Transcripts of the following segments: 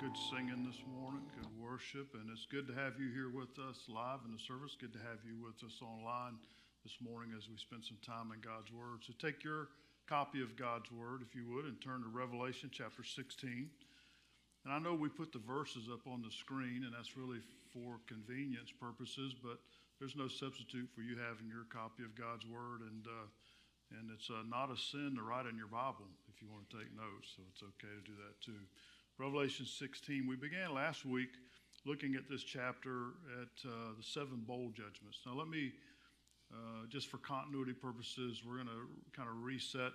good singing this morning, good worship, and it's good to have you here with us live in the service. Good to have you with us online this morning as we spend some time in God's Word. So take your copy of God's Word, if you would, and turn to Revelation chapter 16. And I know we put the verses up on the screen, and that's really for convenience purposes, but there's no substitute for you having your copy of God's Word, and uh, and it's uh, not a sin to write in your Bible if you want to take notes, so it's okay to do that too. Revelation 16. We began last week looking at this chapter at uh, the seven bowl judgments. Now, let me, uh, just for continuity purposes, we're going to kind of reset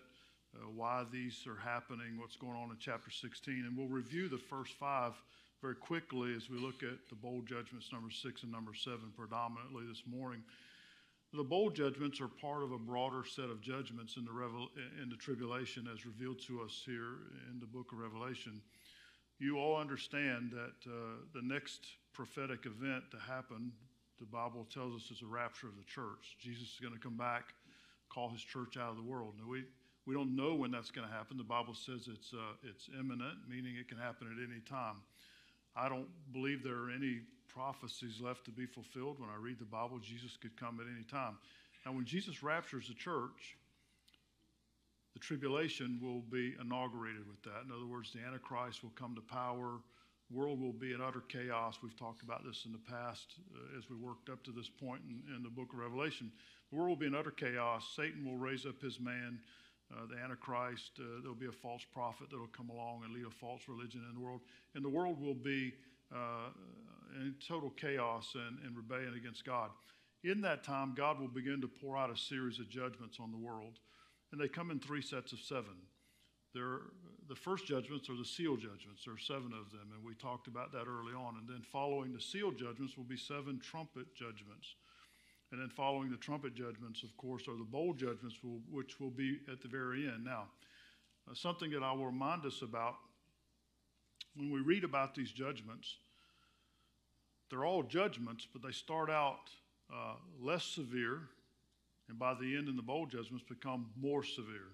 uh, why these are happening, what's going on in chapter 16, and we'll review the first five very quickly as we look at the bowl judgments, number six and number seven, predominantly this morning. The bowl judgments are part of a broader set of judgments in the, revel- in the tribulation as revealed to us here in the book of Revelation you all understand that uh, the next prophetic event to happen, the Bible tells us, is the rapture of the church. Jesus is going to come back, call his church out of the world. Now, we, we don't know when that's going to happen. The Bible says it's, uh, it's imminent, meaning it can happen at any time. I don't believe there are any prophecies left to be fulfilled. When I read the Bible, Jesus could come at any time. Now, when Jesus raptures the church, the tribulation will be inaugurated with that. In other words, the Antichrist will come to power. World will be in utter chaos. We've talked about this in the past uh, as we worked up to this point in, in, the book of Revelation. The world will be in utter chaos. Satan will raise up his man, uh, the Antichrist. Uh, there'll be a false prophet that'll come along and lead a false religion in the world. And the world will be uh, in total chaos and, and rebellion against God. In that time, God will begin to pour out a series of judgments on the world and they come in three sets of seven. They're, the first judgments are the seal judgments. There are seven of them, and we talked about that early on. And then following the seal judgments will be seven trumpet judgments. And then following the trumpet judgments, of course, are the bowl judgments, will, which will be at the very end. Now, uh, something that I will remind us about when we read about these judgments, they're all judgments, but they start out uh, less severe and by the end in the bowl judgments become more severe.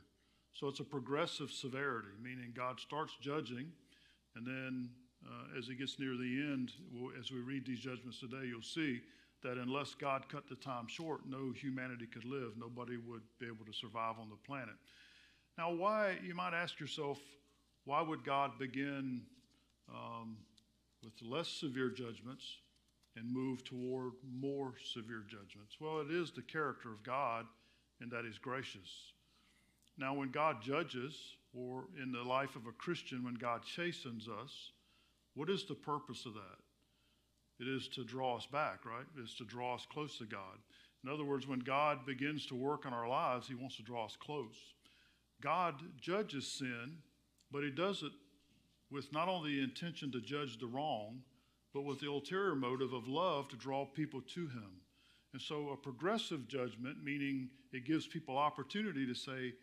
So it's a progressive severity, meaning God starts judging, and then uh, as he gets near the end, we'll, as we read these judgments today, you'll see that unless God cut the time short, no humanity could live. Nobody would be able to survive on the planet. Now, why, you might ask yourself, why would God begin um, with less severe judgments and move toward more severe judgments? Well, it is the character of God in that He's gracious. Now, when God judges, or in the life of a Christian, when God chastens us, what is the purpose of that? It is to draw us back, right? It's to draw us close to God. In other words, when God begins to work in our lives, He wants to draw us close. God judges sin, but He does it with not only the intention to judge the wrong, but with the ulterior motive of love to draw people to him. And so a progressive judgment, meaning it gives people opportunity to say,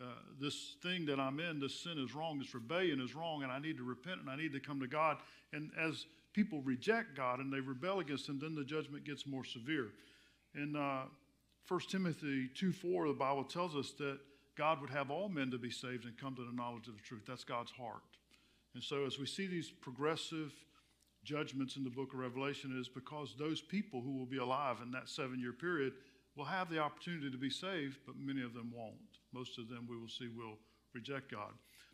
uh, this thing that I'm in, this sin is wrong, this rebellion is wrong, and I need to repent and I need to come to God. And as people reject God and they rebel against Him, then the judgment gets more severe. In uh, 1 Timothy 2 4, the Bible tells us that God would have all men to be saved and come to the knowledge of the truth. That's God's heart. And so as we see these progressive judgments in the book of Revelation is because those people who will be alive in that seven year period will have the opportunity to be saved, but many of them won't. Most of them we will see will reject God.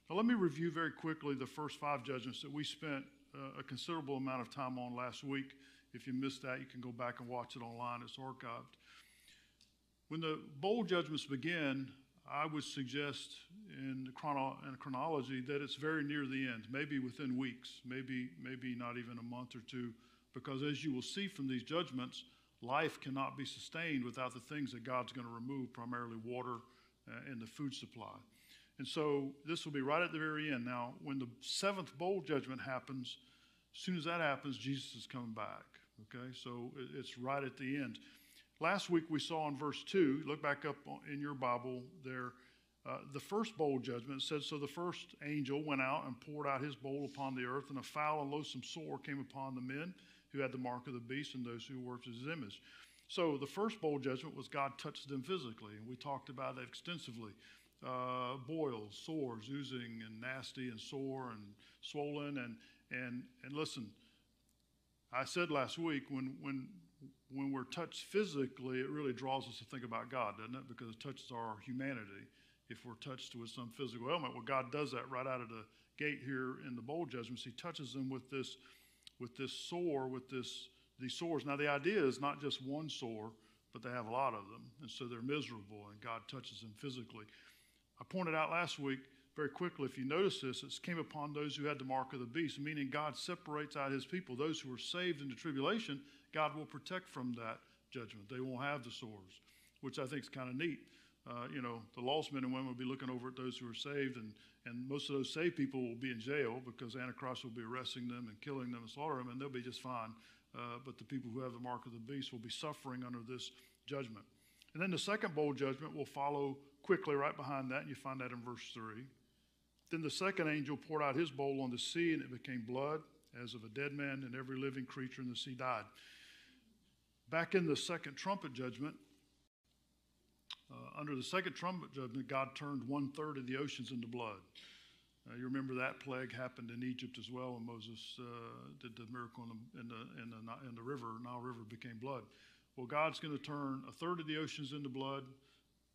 Now, let me review very quickly the first five judgments that we spent uh, a considerable amount of time on last week. If you missed that, you can go back and watch it online, it's archived. When the bowl judgments begin, I would suggest in, chrono- in chronology that it's very near the end, maybe within weeks, maybe, maybe not even a month or two, because as you will see from these judgments, life cannot be sustained without the things that God's going to remove, primarily water uh, and the food supply. And so this will be right at the very end. Now, when the seventh bowl judgment happens, as soon as that happens, Jesus is coming back. Okay, so it's right at the end. Last week we saw in verse 2, look back up in your Bible there, uh, the first bowl judgment said, So the first angel went out and poured out his bowl upon the earth, and a foul and loathsome sore came upon the men who had the mark of the beast and those who worshiped his image. So the first bowl judgment was God touched them physically, and we talked about that extensively. Uh, boils, sores, oozing, and nasty, and sore, and swollen, and And, and listen, I said last week when, when, when we're touched physically, it really draws us to think about God, doesn't it? Because it touches our humanity if we're touched with some physical ailment. Well, God does that right out of the gate here in the bowl judgments. He touches them with this, with this sore, with this, these sores. Now, the idea is not just one sore, but they have a lot of them. And so they're miserable, and God touches them physically. I pointed out last week very quickly, if you notice this, it came upon those who had the mark of the beast, meaning God separates out his people. Those who are saved into tribulation, God will protect from that judgment. They won't have the sores, which I think is kind of neat. Uh, you know, the lost men and women will be looking over at those who are saved, and, and most of those saved people will be in jail because Antichrist will be arresting them and killing them and slaughtering them, and they'll be just fine. Uh, but the people who have the mark of the beast will be suffering under this judgment. And then the second bowl judgment will follow quickly right behind that, and you find that in verse 3. Then the second angel poured out his bowl on the sea, and it became blood as of a dead man, and every living creature in the sea died. Back in the second trumpet judgment, uh, under the second trumpet judgment, God turned one third of the oceans into blood. Uh, you remember that plague happened in Egypt as well when Moses uh, did the miracle in the, in, the, in, the, in the river, Nile River became blood. Well, God's going to turn a third of the oceans into blood,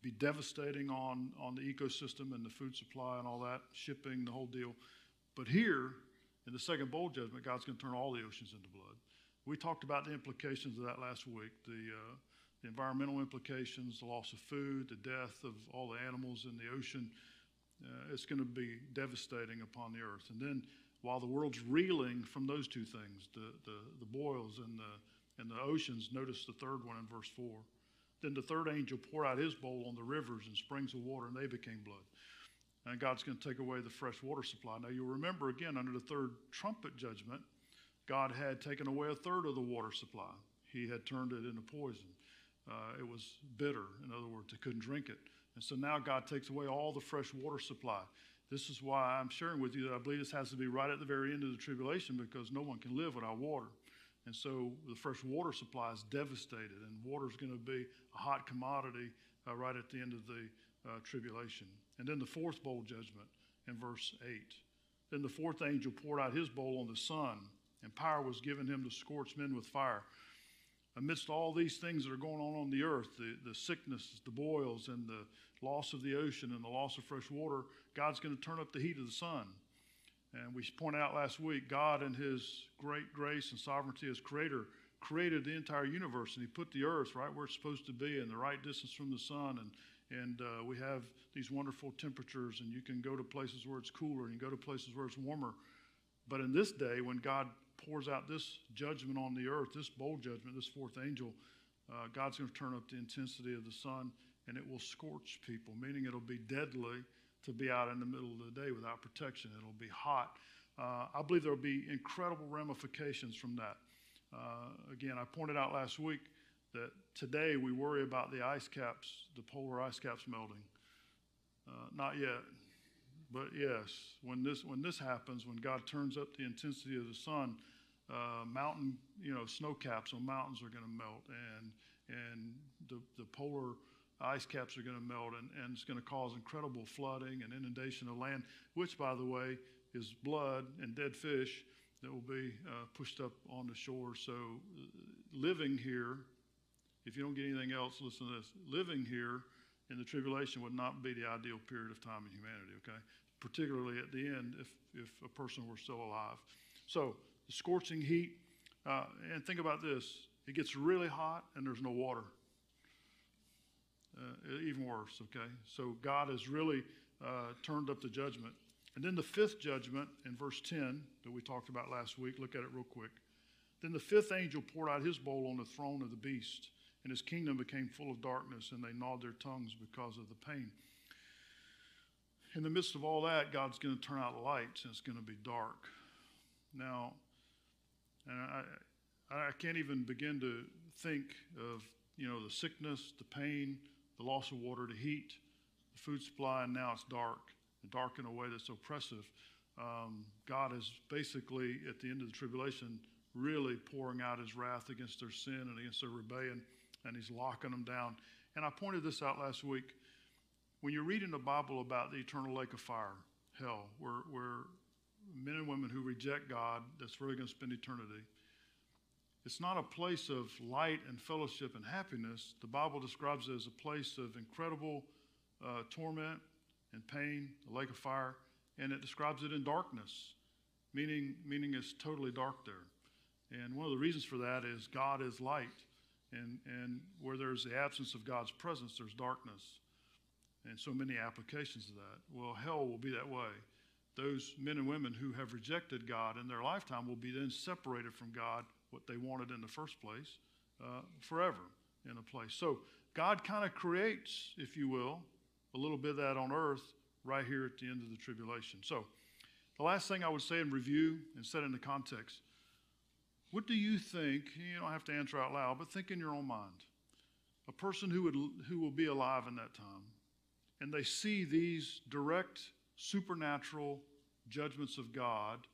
be devastating on, on the ecosystem and the food supply and all that, shipping, the whole deal. But here, in the second bowl judgment, God's going to turn all the oceans into blood. We talked about the implications of that last week the, uh, the environmental implications, the loss of food, the death of all the animals in the ocean. Uh, it's going to be devastating upon the earth. And then, while the world's reeling from those two things, the, the, the boils and the, and the oceans, notice the third one in verse 4. Then the third angel poured out his bowl on the rivers and springs of water, and they became blood. And God's going to take away the fresh water supply. Now, you'll remember again, under the third trumpet judgment, God had taken away a third of the water supply. He had turned it into poison. Uh, it was bitter. In other words, they couldn't drink it. And so now God takes away all the fresh water supply. This is why I'm sharing with you that I believe this has to be right at the very end of the tribulation because no one can live without water. And so the fresh water supply is devastated, and water is going to be a hot commodity uh, right at the end of the uh, tribulation. And then the fourth bowl judgment in verse 8. Then the fourth angel poured out his bowl on the sun, and power was given him to scorch men with fire. Amidst all these things that are going on on the earth, the, the sickness, the boils, and the loss of the ocean and the loss of fresh water, God's going to turn up the heat of the sun. And we pointed out last week, God, in His great grace and sovereignty as Creator, created the entire universe, and He put the earth right where it's supposed to be, in the right distance from the sun. And and uh, we have these wonderful temperatures, and you can go to places where it's cooler, and you go to places where it's warmer. But in this day, when God pours out this judgment on the earth, this bowl judgment, this fourth angel, uh, God's going to turn up the intensity of the sun, and it will scorch people, meaning it'll be deadly to be out in the middle of the day without protection. It'll be hot. Uh, I believe there will be incredible ramifications from that. Uh, again, I pointed out last week that today we worry about the ice caps, the polar ice caps melting. Uh, not yet, but yes, when this when this happens, when God turns up the intensity of the sun, uh, mountain you know snow caps on mountains are going to melt, and and the the polar ice caps are going to melt, and, and it's going to cause incredible flooding and inundation of land, which, by the way, is blood and dead fish that will be uh, pushed up on the shore. So, uh, living here, if you don't get anything else, listen to this living here in the tribulation would not be the ideal period of time in humanity, okay? Particularly at the end, if, if a person were still alive. So, the scorching heat, uh, and think about this it gets really hot and there's no water uh, even worse, okay? So God has really uh, turned up the judgment. And then the fifth judgment in verse 10 that we talked about last week, look at it real quick. Then the fifth angel poured out his bowl on the throne of the beast, and his kingdom became full of darkness, and they gnawed their tongues because of the pain. In the midst of all that, God's going to turn out lights, and it's going to be dark. Now, and I, I can't even begin to think of you know the sickness, the pain, the loss of water to heat, the food supply, and now it's dark, dark in a way that's oppressive. Um, God is basically, at the end of the tribulation, really pouring out his wrath against their sin and against their rebellion, and he's locking them down. And I pointed this out last week. When you read in the Bible about the eternal lake of fire, hell, where, where men and women who reject God that's really going to spend eternity. It's not a place of light and fellowship and happiness. The Bible describes it as a place of incredible uh, torment and pain, a lake of fire, and it describes it in darkness, meaning, meaning it's totally dark there. And one of the reasons for that is God is light, and, and where there's the absence of God's presence, there's darkness. And so many applications of that. Well, hell will be that way. Those men and women who have rejected God in their lifetime will be then separated from God, what they wanted in the first place, uh, forever in a place. So God kind of creates, if you will, a little bit of that on earth right here at the end of the tribulation. So the last thing I would say in review and set into context what do you think? You don't have to answer out loud, but think in your own mind. A person who, would, who will be alive in that time, and they see these direct supernatural judgments of God,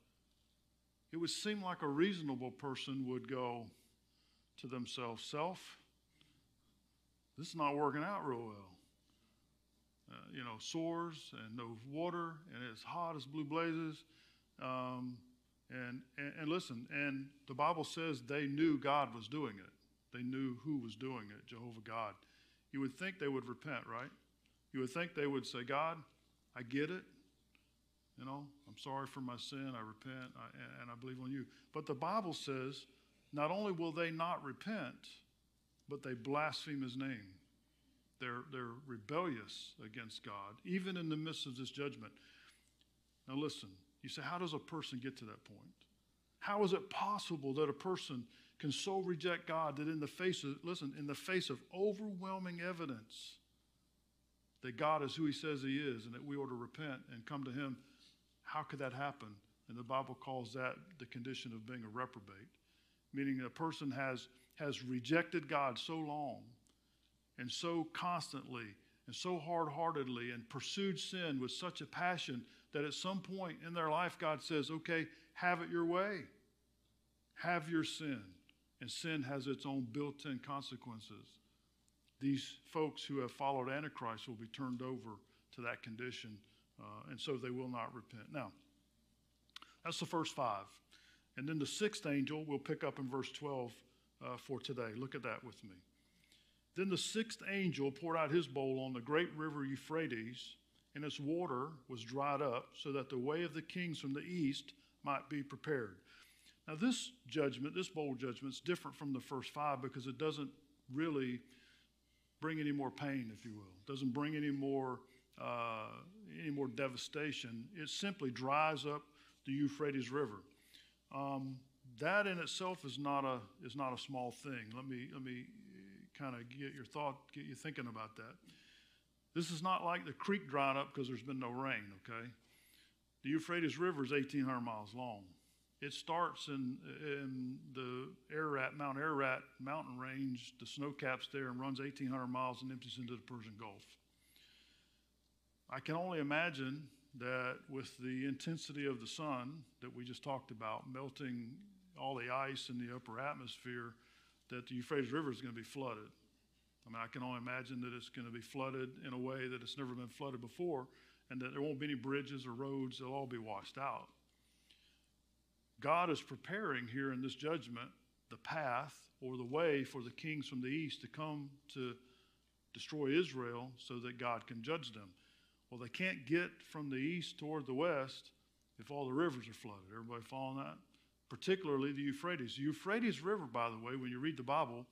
it would seem like a reasonable person would go to themselves, Self, this is not working out real well. Uh, you know, sores and no water, and it's hot as blue blazes. Um, and, and, and listen, and the Bible says they knew God was doing it. They knew who was doing it, Jehovah God. You would think they would repent, right? You would think they would say, God, I get it. You know, I'm sorry for my sin. I repent I, and I believe on you. But the Bible says not only will they not repent, but they blaspheme his name. They're, they're rebellious against God, even in the midst of this judgment. Now, listen, you say, how does a person get to that point? How is it possible that a person can so reject God that in the face of, listen, in the face of overwhelming evidence that God is who he says he is and that we ought to repent and come to him, how could that happen? And the Bible calls that the condition of being a reprobate, meaning a person has, has rejected God so long and so constantly and so hard heartedly and pursued sin with such a passion that at some point in their life, God says, okay, have it your way. Have your sin. And sin has its own built in consequences. These folks who have followed Antichrist will be turned over to that condition, uh, and so they will not repent. Now, that's the first five. And then the sixth angel we'll pick up in verse 12 uh, for today. Look at that with me. Then the sixth angel poured out his bowl on the great river Euphrates and its water was dried up, so that the way of the kings from the east might be prepared. Now, this judgment, this bowl judgment, is different from the first five because it doesn't really bring any more pain, if you will. It doesn't bring any more, uh, any more devastation. It simply dries up the Euphrates River. Um, that in itself is not a is not a small thing. Let me let me kind of get your thought, get you thinking about that. This is not like the creek dried up because there's been no rain, okay? The Euphrates River is 1,800 miles long. It starts in, in the Ararat, Mount Ararat mountain range, the snow caps there, and runs 1,800 miles and empties into the Persian Gulf. I can only imagine that with the intensity of the sun that we just talked about, melting all the ice in the upper atmosphere, that the Euphrates River is going to be flooded. I mean, I can only imagine that it's going to be flooded in a way that it's never been flooded before, and that there won't be any bridges or roads, they'll all be washed out. God is preparing here in this judgment the path or the way for the kings from the east to come to destroy Israel so that God can judge them. Well, they can't get from the east toward the west if all the rivers are flooded. Everybody following that? Particularly the Euphrates. The Euphrates River, by the way, when you read the Bible,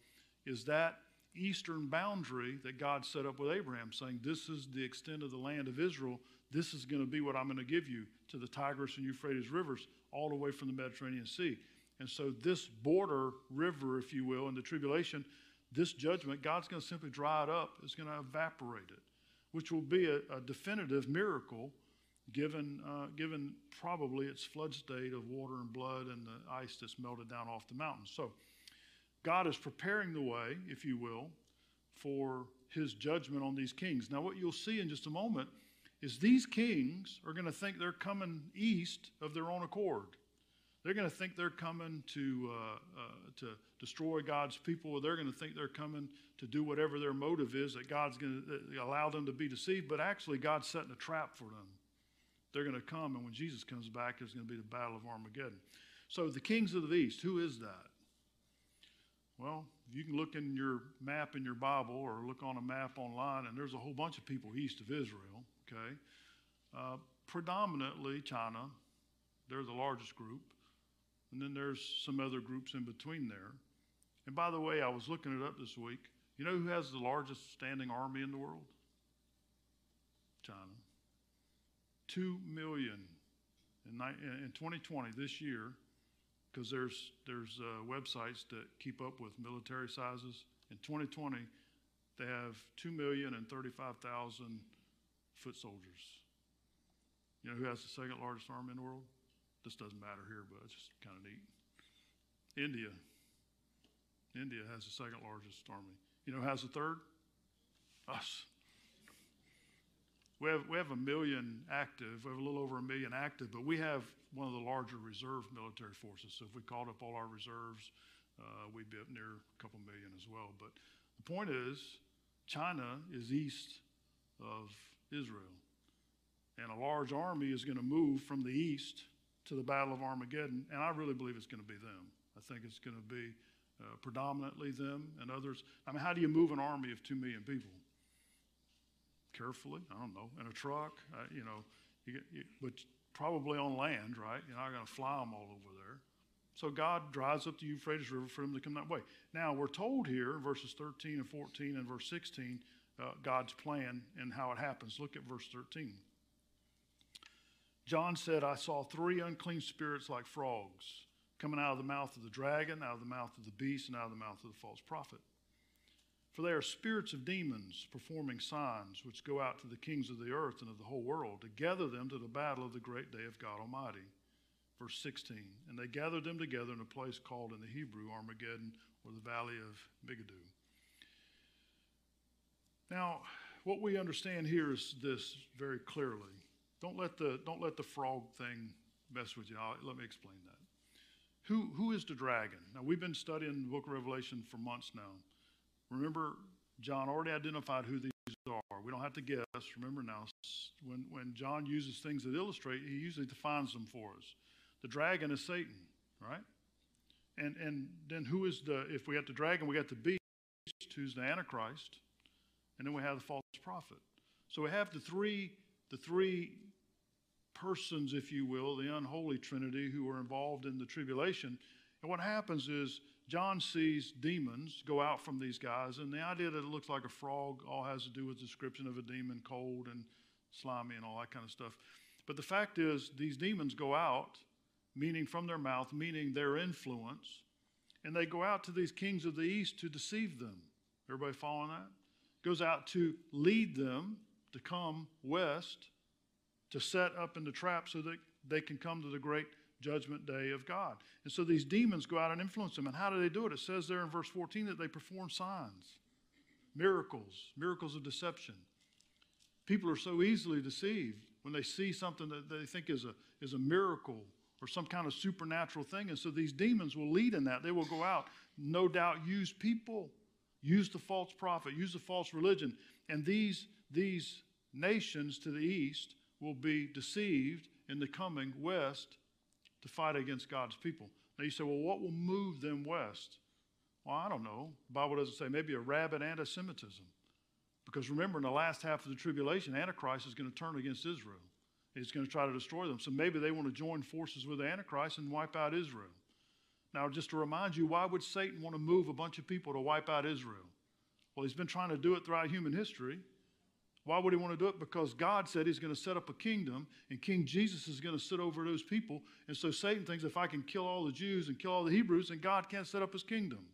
is that eastern boundary that God set up with Abraham, saying, This is the extent of the land of Israel. This is going to be what I'm going to give you to the Tigris and Euphrates rivers, all the way from the Mediterranean Sea. And so, this border river, if you will, in the tribulation, this judgment, God's going to simply dry it up, it's going to evaporate it, which will be a, a definitive miracle given, uh, given probably its flood state of water and blood and the ice that's melted down off the mountains. So, God is preparing the way, if you will, for his judgment on these kings. Now, what you'll see in just a moment is these kings are going to think they're coming east of their own accord. They're going to think they're coming to, uh, uh, to destroy God's people. They're going to think they're coming to do whatever their motive is, that God's going to allow them to be deceived. But actually, God's setting a trap for them. They're going to come, and when Jesus comes back, there's going to be the Battle of Armageddon. So, the kings of the east, who is that? Well, you can look in your map in your Bible or look on a map online, and there's a whole bunch of people east of Israel, okay? Uh, predominantly China, they're the largest group. And then there's some other groups in between there. And by the way, I was looking it up this week. You know who has the largest standing army in the world? China. Two million in, in 2020, this year, because there's, there's uh, websites that keep up with military sizes. In 2020, they have 2,035,000 foot soldiers. You know who has the second largest army in the world? This doesn't matter here, but it's just kind of neat. India. India has the second largest army. You know has the third? Us. We have, we have a million active, we have a little over a million active, but we have one of the larger reserve military forces. So if we called up all our reserves, uh, we'd be up near a couple million as well. But the point is, China is east of Israel. And a large army is going to move from the east to the Battle of Armageddon. And I really believe it's going to be them. I think it's going to be uh, predominantly them and others. I mean, how do you move an army of two million people? carefully. I don't know, in a truck, uh, you know, you you, but probably on land, right? You're not going to fly them all over there. So God drives up the Euphrates River for them to come that way. Now, we're told here, verses 13 and 14 and verse 16, uh, God's plan and how it happens. Look at verse 13. John said, I saw three unclean spirits like frogs coming out of the mouth of the dragon, out of the mouth of the beast, and out of the mouth of the false prophet. For they are spirits of demons performing signs which go out to the kings of the earth and of the whole world to gather them to the battle of the great day of God Almighty. Verse 16. And they gathered them together in a place called in the Hebrew Armageddon or the valley of Megiddo. Now, what we understand here is this very clearly. Don't let the, don't let the frog thing mess with you. I'll, let me explain that. Who, who is the dragon? Now, we've been studying the book of Revelation for months now. Remember, John already identified who these are. We don't have to guess. Remember now, when, when John uses things that illustrate, he usually defines them for us. The dragon is Satan, right? And, and then who is the, if we got the dragon, we got the beast, who's the Antichrist, and then we have the false prophet. So we have the three, the three persons, if you will, the unholy trinity who are involved in the tribulation. And what happens is John sees demons go out from these guys, and the idea that it looks like a frog all has to do with the description of a demon, cold and slimy and all that kind of stuff. But the fact is, these demons go out, meaning from their mouth, meaning their influence, and they go out to these kings of the east to deceive them. Everybody following that? Goes out to lead them to come west to set up in the trap so that they can come to the great judgment day of God. And so these demons go out and influence them. And how do they do it? It says there in verse 14 that they perform signs, miracles, miracles of deception. People are so easily deceived when they see something that they think is a, is a miracle or some kind of supernatural thing. And so these demons will lead in that. They will go out, no doubt, use people, use the false prophet, use the false religion. And these, these nations to the east will be deceived in the coming west to fight against God's people. Now you say, well, what will move them west? Well, I don't know. The Bible doesn't say maybe a rabid anti Semitism. Because remember, in the last half of the tribulation, Antichrist is going to turn against Israel. He's going to try to destroy them. So maybe they want to join forces with the Antichrist and wipe out Israel. Now, just to remind you, why would Satan want to move a bunch of people to wipe out Israel? Well, he's been trying to do it throughout human history. Why would he want to do it? Because God said he's going to set up a kingdom, and King Jesus is going to sit over those people. And so Satan thinks if I can kill all the Jews and kill all the Hebrews, then God can't set up his kingdom.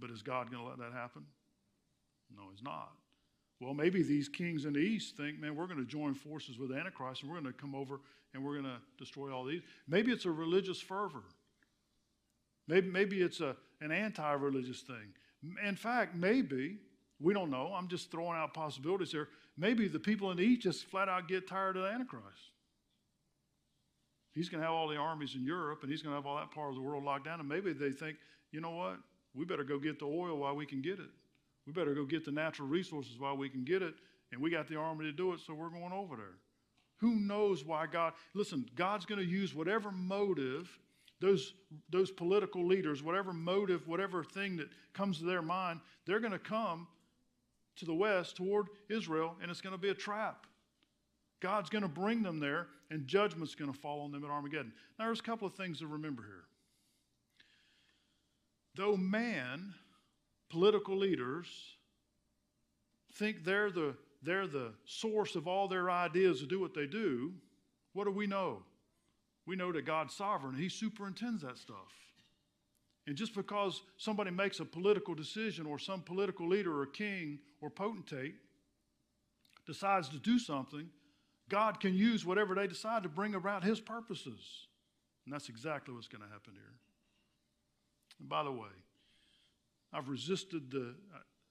But is God going to let that happen? No, he's not. Well, maybe these kings in the east think, man, we're going to join forces with Antichrist and we're going to come over and we're going to destroy all these. Maybe it's a religious fervor. Maybe, maybe it's a, an anti religious thing. In fact, maybe we don't know. I'm just throwing out possibilities here. Maybe the people in the east just flat out get tired of the Antichrist. He's going to have all the armies in Europe and he's going to have all that part of the world locked down. And maybe they think, you know what? We better go get the oil while we can get it. We better go get the natural resources while we can get it. And we got the army to do it, so we're going over there. Who knows why God? Listen, God's going to use whatever motive those, those political leaders, whatever motive, whatever thing that comes to their mind, they're going to come to the west toward Israel, and it's going to be a trap. God's going to bring them there, and judgment's going to fall on them at Armageddon. Now, there's a couple of things to remember here. Though man, political leaders, think they're the, they're the source of all their ideas to do what they do, what do we know? We know that God's sovereign, He superintends that stuff. And just because somebody makes a political decision or some political leader or king or potentate decides to do something, God can use whatever they decide to bring about His purposes. And that's exactly what's going to happen here. And by the way, I've resisted the,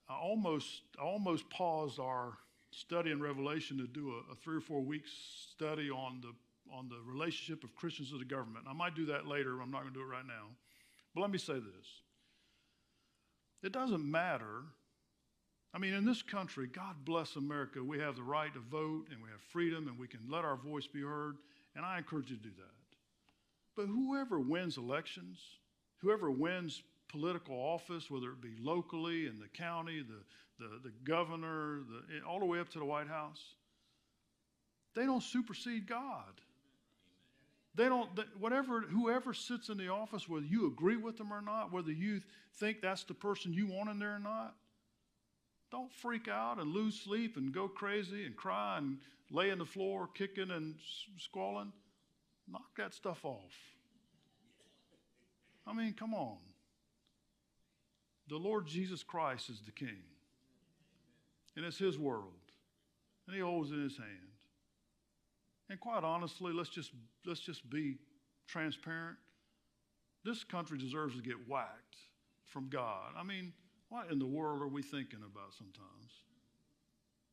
I almost, I almost paused our study in Revelation to do a, a three or four weeks study on the on the relationship of Christians to the government. I might do that later. But I'm not going to do it right now. But let me say this it doesn't matter. I mean, in this country, God bless America, we have the right to vote and we have freedom and we can let our voice be heard. And I encourage you to do that. But whoever wins elections, whoever wins political office, whether it be locally in the county, the, the, the governor, the, all the way up to the White House, they don't supersede God. They don't, whatever, whoever sits in the office, whether you agree with them or not, whether you think that's the person you want in there or not, don't freak out and lose sleep and go crazy and cry and lay on the floor kicking and squalling. Knock that stuff off. I mean, come on. The Lord Jesus Christ is the King, and it's His world, and He holds it in His hand. And quite honestly, let's just, let's just be transparent. This country deserves to get whacked from God. I mean, what in the world are we thinking about sometimes?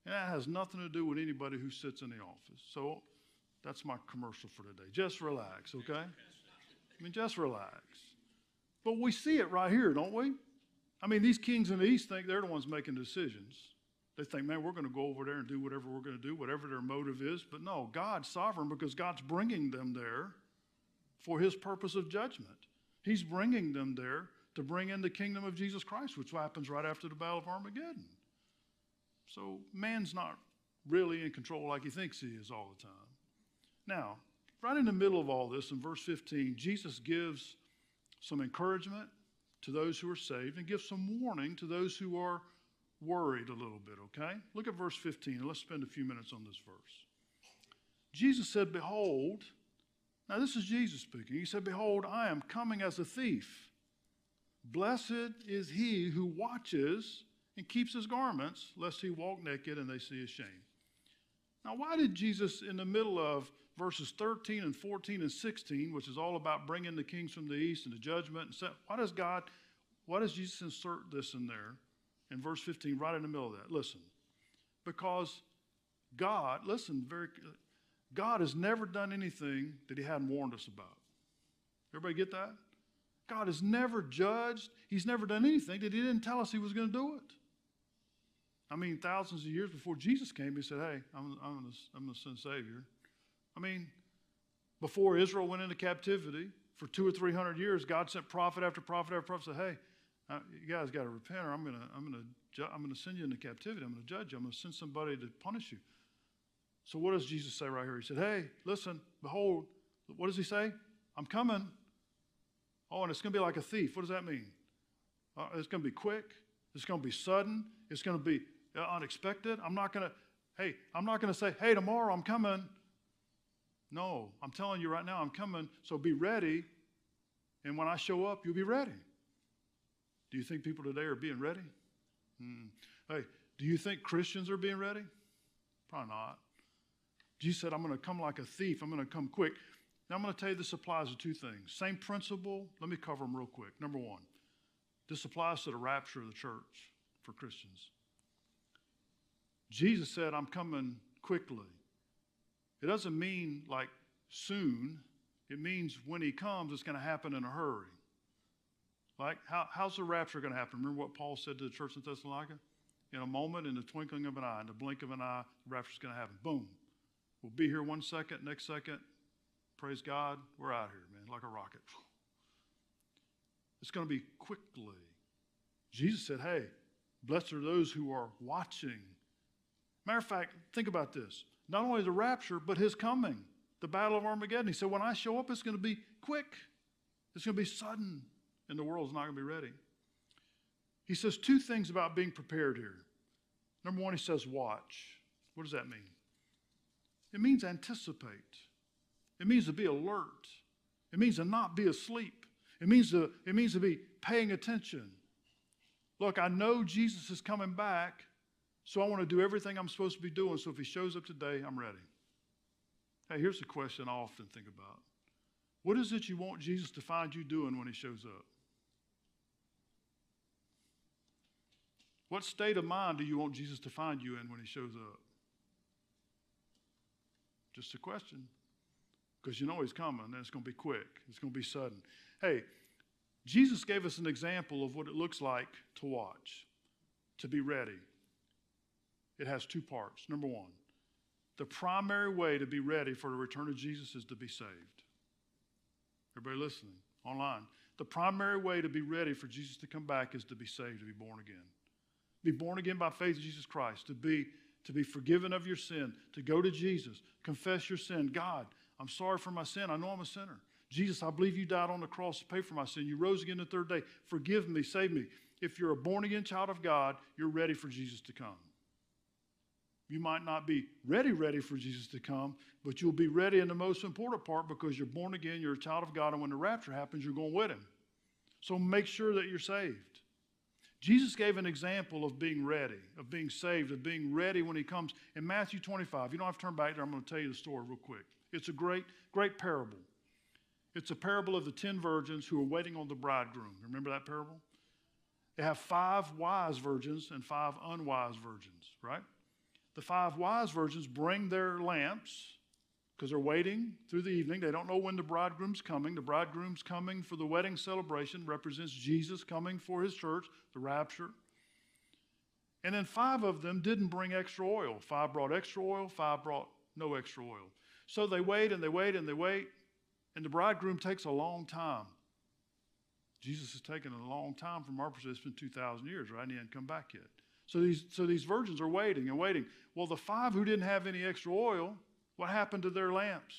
And that has nothing to do with anybody who sits in the office. So that's my commercial for today. Just relax, okay? I mean, just relax. But we see it right here, don't we? I mean, these kings in the East think they're the ones making decisions. They think, man, we're going to go over there and do whatever we're going to do, whatever their motive is. But no, God's sovereign because God's bringing them there for his purpose of judgment. He's bringing them there to bring in the kingdom of Jesus Christ, which happens right after the Battle of Armageddon. So man's not really in control like he thinks he is all the time. Now, right in the middle of all this, in verse 15, Jesus gives some encouragement to those who are saved and gives some warning to those who are worried a little bit, okay? Look at verse 15, and let's spend a few minutes on this verse. Jesus said, Behold, now this is Jesus speaking. He said, Behold, I am coming as a thief. Blessed is he who watches and keeps his garments, lest he walk naked and they see his shame. Now, why did Jesus, in the middle of verses 13 and 14 and 16, which is all about bringing the kings from the east and the judgment, and why does God, why does Jesus insert this in there? In verse 15, right in the middle of that. Listen, because God, listen, very, God has never done anything that He hadn't warned us about. Everybody get that? God has never judged, He's never done anything that He didn't tell us He was going to do it. I mean, thousands of years before Jesus came, He said, Hey, I'm, I'm going I'm to send Savior. I mean, before Israel went into captivity, for two or three hundred years, God sent prophet after prophet after prophet, said, Hey, you guys got to repent, or I'm going to I'm ju- I'm to send you into captivity. I'm going to judge you. I'm going to send somebody to punish you. So what does Jesus say right here? He said, "Hey, listen, behold, what does he say? I'm coming. Oh, and it's going to be like a thief. What does that mean? Uh, it's going to be quick. It's going to be sudden. It's going to be uh, unexpected. I'm not going to. Hey, I'm not going to say, "Hey, tomorrow I'm coming." No, I'm telling you right now, I'm coming. So be ready. And when I show up, you'll be ready. Do you think people today are being ready? Hmm. Hey, do you think Christians are being ready? Probably not. Jesus said, I'm going to come like a thief. I'm going to come quick. Now, I'm going to tell you this applies to two things. Same principle. Let me cover them real quick. Number one, this applies to the rapture of the church for Christians. Jesus said, I'm coming quickly. It doesn't mean like soon, it means when he comes, it's going to happen in a hurry. Like, how, how's the rapture going to happen? Remember what Paul said to the church in Thessalonica? In a moment, in the twinkling of an eye, in the blink of an eye, the rapture's going to happen. Boom. We'll be here one second, next second, praise God, we're out of here, man, like a rocket. It's going to be quickly. Jesus said, Hey, blessed are those who are watching. Matter of fact, think about this. Not only the rapture, but his coming, the battle of Armageddon. He said, When I show up, it's going to be quick, it's going to be sudden, and the world's not going to be ready. He says two things about being prepared here. Number one, he says, Watch. What does that mean? It means anticipate. It means to be alert. It means to not be asleep. It means to, it means to be paying attention. Look, I know Jesus is coming back, so I want to do everything I'm supposed to be doing. So if he shows up today, I'm ready. Hey, here's a question I often think about What is it you want Jesus to find you doing when he shows up? What state of mind do you want Jesus to find you in when he shows up? Just a question. Because you know he's coming and it's going to be quick, it's going to be sudden. Hey, Jesus gave us an example of what it looks like to watch, to be ready. It has two parts. Number one, the primary way to be ready for the return of Jesus is to be saved. Everybody listening online. The primary way to be ready for Jesus to come back is to be saved, to be born again. Be born again by faith in Jesus Christ, to be to be forgiven of your sin, to go to Jesus, confess your sin. God, I'm sorry for my sin. I know I'm a sinner. Jesus, I believe you died on the cross to pay for my sin. You rose again the third day. Forgive me, save me. If you're a born again child of God, you're ready for Jesus to come. You might not be ready, ready for Jesus to come, but you'll be ready in the most important part because you're born again, you're a child of God, and when the rapture happens, you're going with Him. So make sure that you're saved. Jesus gave an example of being ready, of being saved, of being ready when he comes in Matthew 25. You don't have to turn back there. I'm going to tell you the story real quick. It's a great, great parable. It's a parable of the ten virgins who are waiting on the bridegroom. Remember that parable? They have five wise virgins and five unwise virgins, right? The five wise virgins bring their lamps because they're waiting through the evening. They don't know when the bridegroom's coming. The bridegroom's coming for the wedding celebration represents Jesus coming for his church, the rapture. And then five of them didn't bring extra oil. Five brought extra oil, five brought no extra oil. So they wait and they wait and they wait, and the bridegroom takes a long time. Jesus has taken a long time from our perspective. It's been 2,000 years, right? And he hadn't come back yet. So these, so these virgins are waiting and waiting. Well, the five who didn't have any extra oil, what happened to their lamps?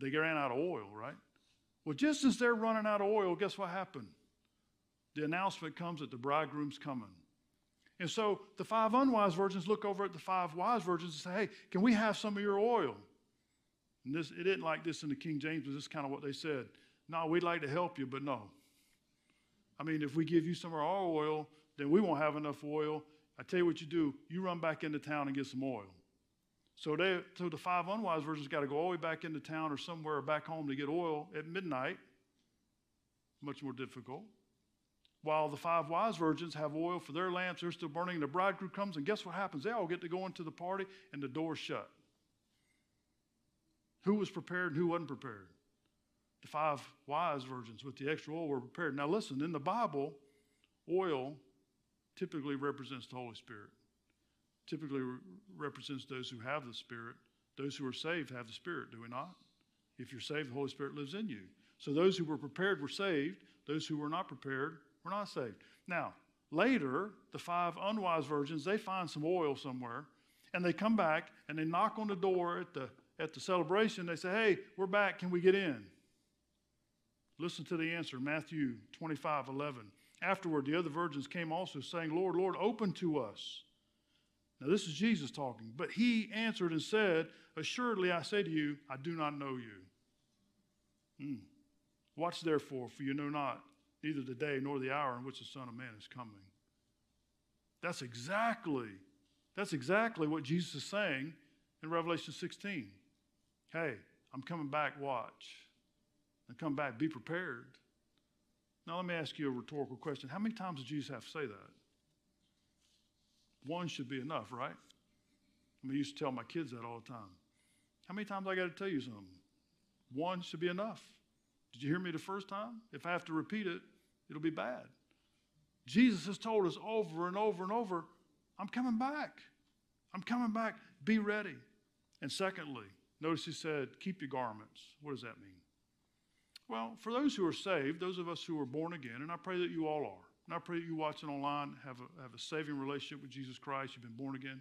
They ran out of oil, right? Well, just as they're running out of oil, guess what happened? The announcement comes that the bridegroom's coming. And so the five unwise virgins look over at the five wise virgins and say, Hey, can we have some of your oil? And this, it isn't like this in the King James, but this is kind of what they said. No, we'd like to help you, but no. I mean, if we give you some of our oil, then we won't have enough oil. I tell you what you do, you run back into town and get some oil. So, they, so the five unwise virgins got to go all the way back into town or somewhere back home to get oil at midnight. Much more difficult. While the five wise virgins have oil for their lamps, they're still burning. And the bridegroom comes, and guess what happens? They all get to go into the party, and the door's shut. Who was prepared and who wasn't prepared? The five wise virgins with the extra oil were prepared. Now, listen, in the Bible, oil typically represents the Holy Spirit typically re- represents those who have the Spirit. Those who are saved have the Spirit, do we not? If you're saved, the Holy Spirit lives in you. So those who were prepared were saved. Those who were not prepared were not saved. Now, later, the five unwise virgins, they find some oil somewhere, and they come back and they knock on the door at the, at the celebration. They say, Hey, we're back. Can we get in? Listen to the answer Matthew 25 11. Afterward, the other virgins came also, saying, Lord, Lord, open to us. Now, this is Jesus talking. But he answered and said, Assuredly, I say to you, I do not know you. Hmm. Watch therefore, for you know not neither the day nor the hour in which the Son of Man is coming. That's exactly, that's exactly what Jesus is saying in Revelation 16. Hey, I'm coming back, watch. And come back, be prepared. Now, let me ask you a rhetorical question. How many times did Jesus have to say that? One should be enough, right? I mean, I used to tell my kids that all the time. How many times I got to tell you something? One should be enough. Did you hear me the first time? If I have to repeat it, it'll be bad. Jesus has told us over and over and over I'm coming back. I'm coming back. Be ready. And secondly, notice he said, keep your garments. What does that mean? Well, for those who are saved, those of us who are born again, and I pray that you all are, and I pray that you watching online have a, have a saving relationship with Jesus Christ, you've been born again.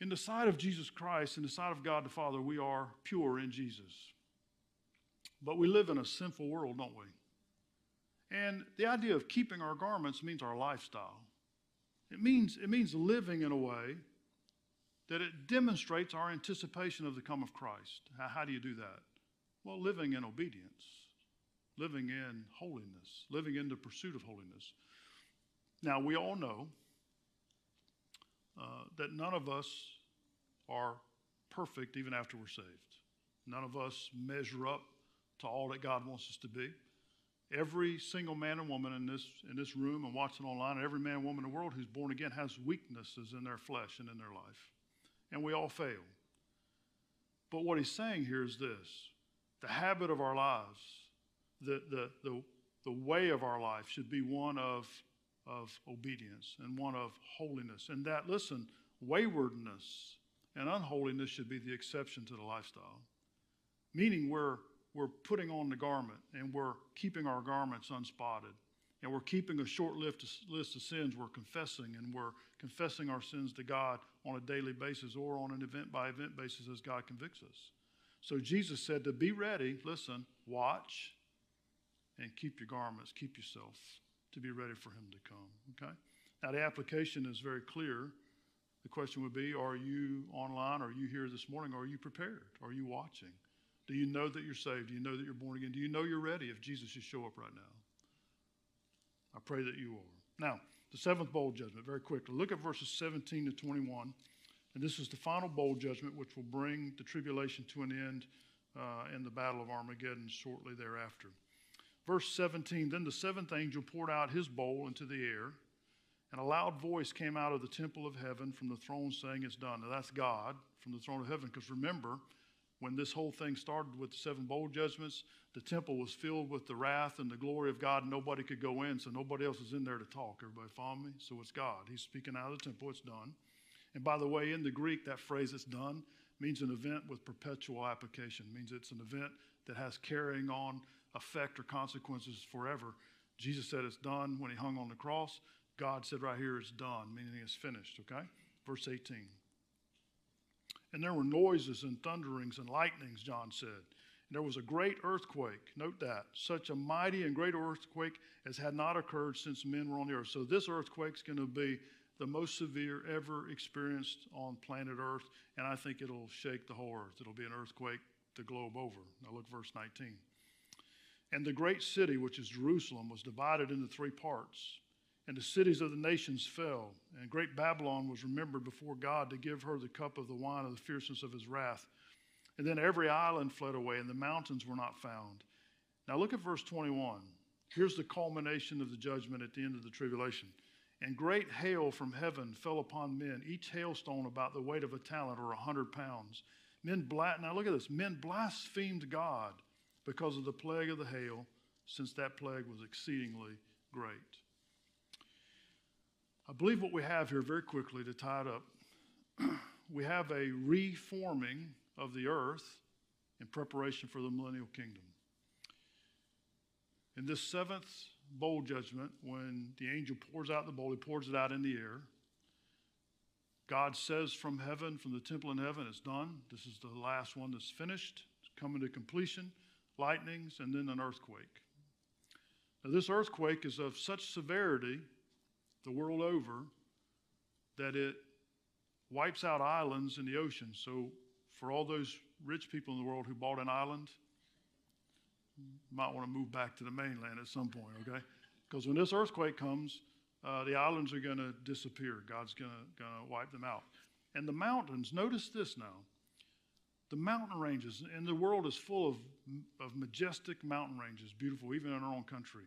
In the sight of Jesus Christ, in the sight of God the Father, we are pure in Jesus. But we live in a sinful world, don't we? And the idea of keeping our garments means our lifestyle. It means, it means living in a way that it demonstrates our anticipation of the come of Christ. How, how do you do that? Well, living in obedience, living in holiness, living in the pursuit of holiness. Now, we all know uh, that none of us are perfect even after we're saved. None of us measure up to all that God wants us to be. Every single man and woman in this, in this room and watching online, and every man and woman in the world who's born again has weaknesses in their flesh and in their life. And we all fail. But what he's saying here is this the habit of our lives, the, the, the, the way of our life should be one of, of obedience and one of holiness. And that, listen, waywardness and unholiness should be the exception to the lifestyle. Meaning we're we're putting on the garment and we're keeping our garments unspotted. And we're keeping a short list of sins. We're confessing and we're confessing our sins to God on a daily basis or on an event by event basis as God convicts us. So Jesus said to be ready, listen, watch, and keep your garments, keep yourself to be ready for Him to come. Okay? Now, the application is very clear. The question would be Are you online? Are you here this morning? Are you prepared? Are you watching? Do you know that you're saved? Do you know that you're born again? Do you know you're ready if Jesus should show up right now? I pray that you are. Now, the seventh bowl judgment, very quickly. Look at verses 17 to 21. And this is the final bowl judgment, which will bring the tribulation to an end uh, in the battle of Armageddon shortly thereafter. Verse 17 Then the seventh angel poured out his bowl into the air, and a loud voice came out of the temple of heaven from the throne saying, It's done. Now that's God from the throne of heaven, because remember, when this whole thing started with the seven bowl judgments, the temple was filled with the wrath and the glory of God. And nobody could go in, so nobody else is in there to talk. Everybody follow me? So it's God. He's speaking out of the temple. It's done. And by the way, in the Greek, that phrase "it's done" means an event with perpetual application. It means it's an event that has carrying on effect or consequences forever. Jesus said it's done when he hung on the cross. God said right here it's done, meaning it's finished. Okay? Verse 18. And there were noises and thunderings and lightnings, John said. And there was a great earthquake. Note that. Such a mighty and great earthquake as had not occurred since men were on the earth. So this earthquake is going to be the most severe ever experienced on planet Earth. And I think it'll shake the whole earth. It'll be an earthquake the globe over. Now look, verse 19. And the great city, which is Jerusalem, was divided into three parts and the cities of the nations fell. And great Babylon was remembered before God to give her the cup of the wine of the fierceness of his wrath. And then every island fled away, and the mountains were not found. Now look at verse 21. Here's the culmination of the judgment at the end of the tribulation. And great hail from heaven fell upon men, each hailstone about the weight of a talent or a hundred pounds. Men bla- now look at this. Men blasphemed God because of the plague of the hail, since that plague was exceedingly great. I believe what we have here, very quickly to tie it up, we have a reforming of the earth in preparation for the millennial kingdom. In this seventh bowl judgment, when the angel pours out the bowl, he pours it out in the air. God says from heaven, from the temple in heaven, it's done. This is the last one that's finished. It's coming to completion. Lightnings, and then an earthquake. Now, this earthquake is of such severity the world over that it wipes out islands in the ocean. So, for all those rich people in the world who bought an island, might want to move back to the mainland at some point, okay? Because when this earthquake comes, uh, the islands are going to disappear. God's going to wipe them out. And the mountains, notice this now. The mountain ranges, and the world is full of, of majestic mountain ranges, beautiful, even in our own country.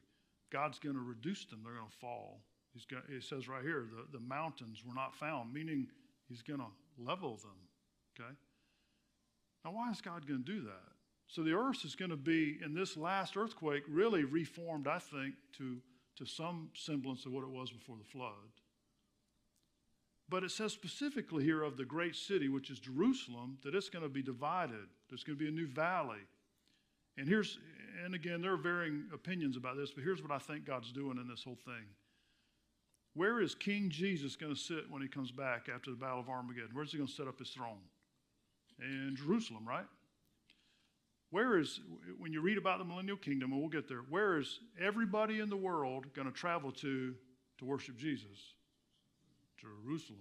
God's going to reduce them, they're going to fall. He's got, it says right here, the, the mountains were not found, meaning he's going to level them. Okay? Now, why is God going to do that? So the earth is going to be, in this last earthquake, really reformed, I think, to, to some semblance of what it was before the flood. But it says specifically here of the great city, which is Jerusalem, that it's going to be divided. There's going to be a new valley. And here's, and again, there are varying opinions about this, but here's what I think God's doing in this whole thing. Where is King Jesus going to sit when he comes back after the Battle of Armageddon? Where's he going to set up his throne? In Jerusalem, right? Where is, when you read about the millennial kingdom, and we'll get there, where is everybody in the world going to travel to to worship Jesus? Jerusalem.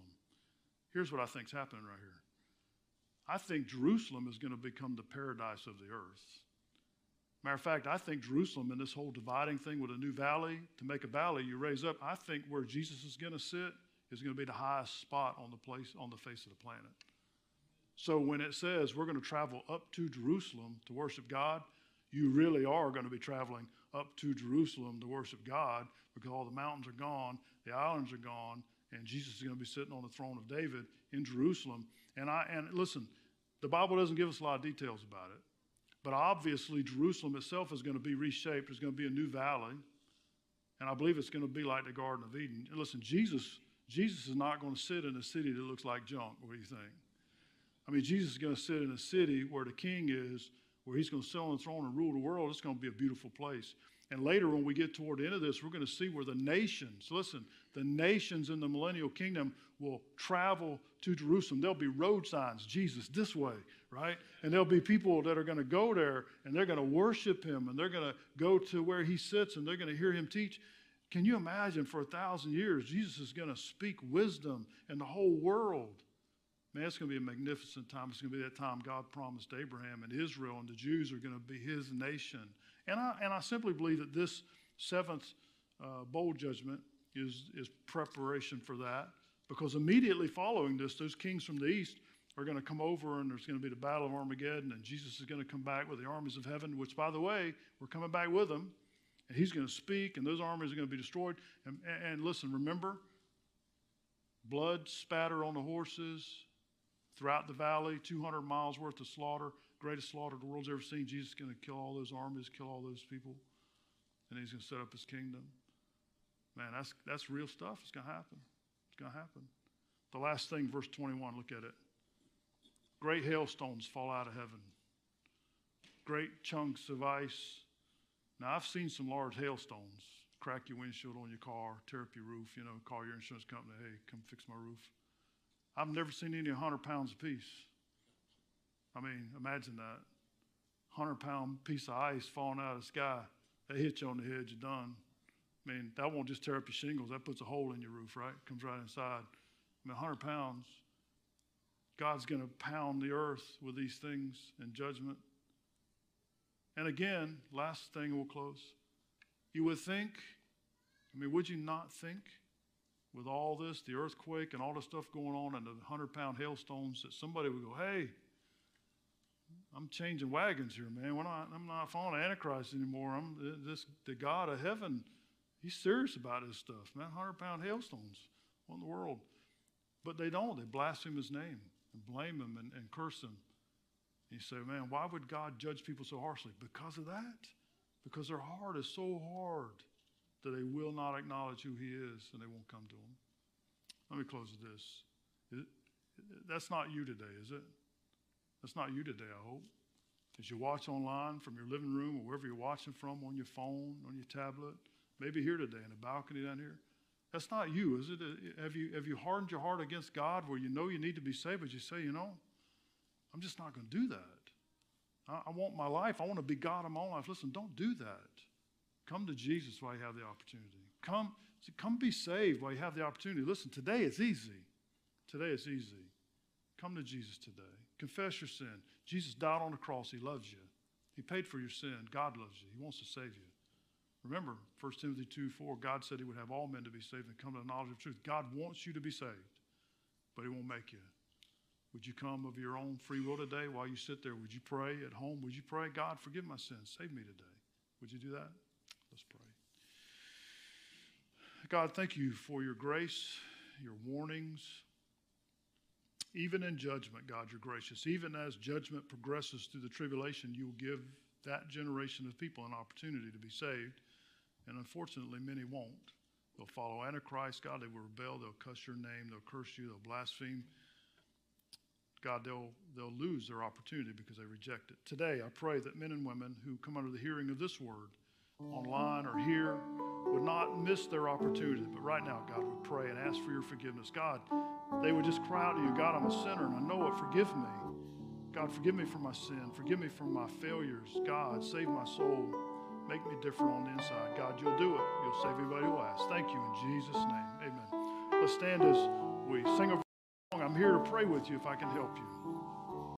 Here's what I think's happening right here. I think Jerusalem is going to become the paradise of the earth. Matter of fact, I think Jerusalem and this whole dividing thing with a new valley, to make a valley you raise up, I think where Jesus is going to sit is going to be the highest spot on the place on the face of the planet. So when it says we're going to travel up to Jerusalem to worship God, you really are going to be traveling up to Jerusalem to worship God because all the mountains are gone, the islands are gone, and Jesus is going to be sitting on the throne of David in Jerusalem. And I and listen, the Bible doesn't give us a lot of details about it. But obviously, Jerusalem itself is going to be reshaped. There's going to be a new valley. And I believe it's going to be like the Garden of Eden. And listen, Jesus, Jesus is not going to sit in a city that looks like junk. What do you think? I mean, Jesus is going to sit in a city where the king is, where he's going to sit on the throne and rule the world. It's going to be a beautiful place. And later, when we get toward the end of this, we're going to see where the nations, listen, the nations in the millennial kingdom will travel to Jerusalem. There'll be road signs, Jesus this way, right? And there'll be people that are going to go there and they're going to worship him and they're going to go to where he sits and they're going to hear him teach. Can you imagine for a thousand years, Jesus is going to speak wisdom in the whole world? Man, it's going to be a magnificent time. It's going to be that time God promised Abraham and Israel, and the Jews are going to be his nation. And I, and I simply believe that this seventh uh, bowl judgment is, is preparation for that because immediately following this, those kings from the east are going to come over and there's going to be the battle of Armageddon and Jesus is going to come back with the armies of heaven, which, by the way, we're coming back with him. And he's going to speak and those armies are going to be destroyed. And, and, and listen, remember, blood spatter on the horses throughout the valley, 200 miles worth of slaughter greatest slaughter the world's ever seen. Jesus is going to kill all those armies, kill all those people, and he's going to set up his kingdom. Man, that's, that's real stuff. It's going to happen. It's going to happen. The last thing, verse 21, look at it. Great hailstones fall out of heaven, great chunks of ice. Now, I've seen some large hailstones crack your windshield on your car, tear up your roof, you know, call your insurance company, hey, come fix my roof. I've never seen any 100 pounds apiece. I mean, imagine that. 100 pound piece of ice falling out of the sky. They hit you on the head, you're done. I mean, that won't just tear up your shingles, that puts a hole in your roof, right? Comes right inside. I mean, 100 pounds. God's going to pound the earth with these things in judgment. And again, last thing we'll close. You would think, I mean, would you not think, with all this, the earthquake and all the stuff going on and the 100 pound hailstones, that somebody would go, hey, I'm changing wagons here, man. We're not, I'm not following Antichrist anymore. I'm this the God of heaven. He's serious about his stuff, man. Hundred pound hailstones. What in the world? But they don't. They blaspheme his name and blame him and, and curse him. You say, man, why would God judge people so harshly? Because of that. Because their heart is so hard that they will not acknowledge who he is and they won't come to him. Let me close with this. That's not you today, is it? That's not you today, I hope. As you watch online from your living room or wherever you're watching from, on your phone, on your tablet, maybe here today in the balcony down here. That's not you, is it? Uh, have you, have you hardened your heart against God where you know you need to be saved, but you say, you know, I'm just not going to do that. I, I want my life. I want to be God in my own life. Listen, don't do that. Come to Jesus while you have the opportunity. Come, come be saved while you have the opportunity. Listen, today it's easy. Today it's easy. Come to Jesus today. Confess your sin. Jesus died on the cross. He loves you. He paid for your sin. God loves you. He wants to save you. Remember, 1 Timothy 2 4, God said He would have all men to be saved and come to the knowledge of truth. God wants you to be saved, but He won't make you. Would you come of your own free will today while you sit there? Would you pray at home? Would you pray, God, forgive my sins, save me today? Would you do that? Let's pray. God, thank you for your grace, your warnings. Even in judgment, God, you're gracious. Even as judgment progresses through the tribulation, you will give that generation of people an opportunity to be saved. And unfortunately, many won't. They'll follow Antichrist, God. They will rebel. They'll cuss your name. They'll curse you. They'll blaspheme. God, they'll, they'll lose their opportunity because they reject it. Today, I pray that men and women who come under the hearing of this word, online or here, would not miss their opportunity. But right now, God, we pray and ask for your forgiveness. God, they would just cry out to you, God, I'm a sinner and I know it. Forgive me. God, forgive me for my sin. Forgive me for my failures. God, save my soul. Make me different on the inside. God, you'll do it. You'll save anybody who asks. Thank you in Jesus' name. Amen. Let's stand as we sing a song. I'm here to pray with you if I can help you.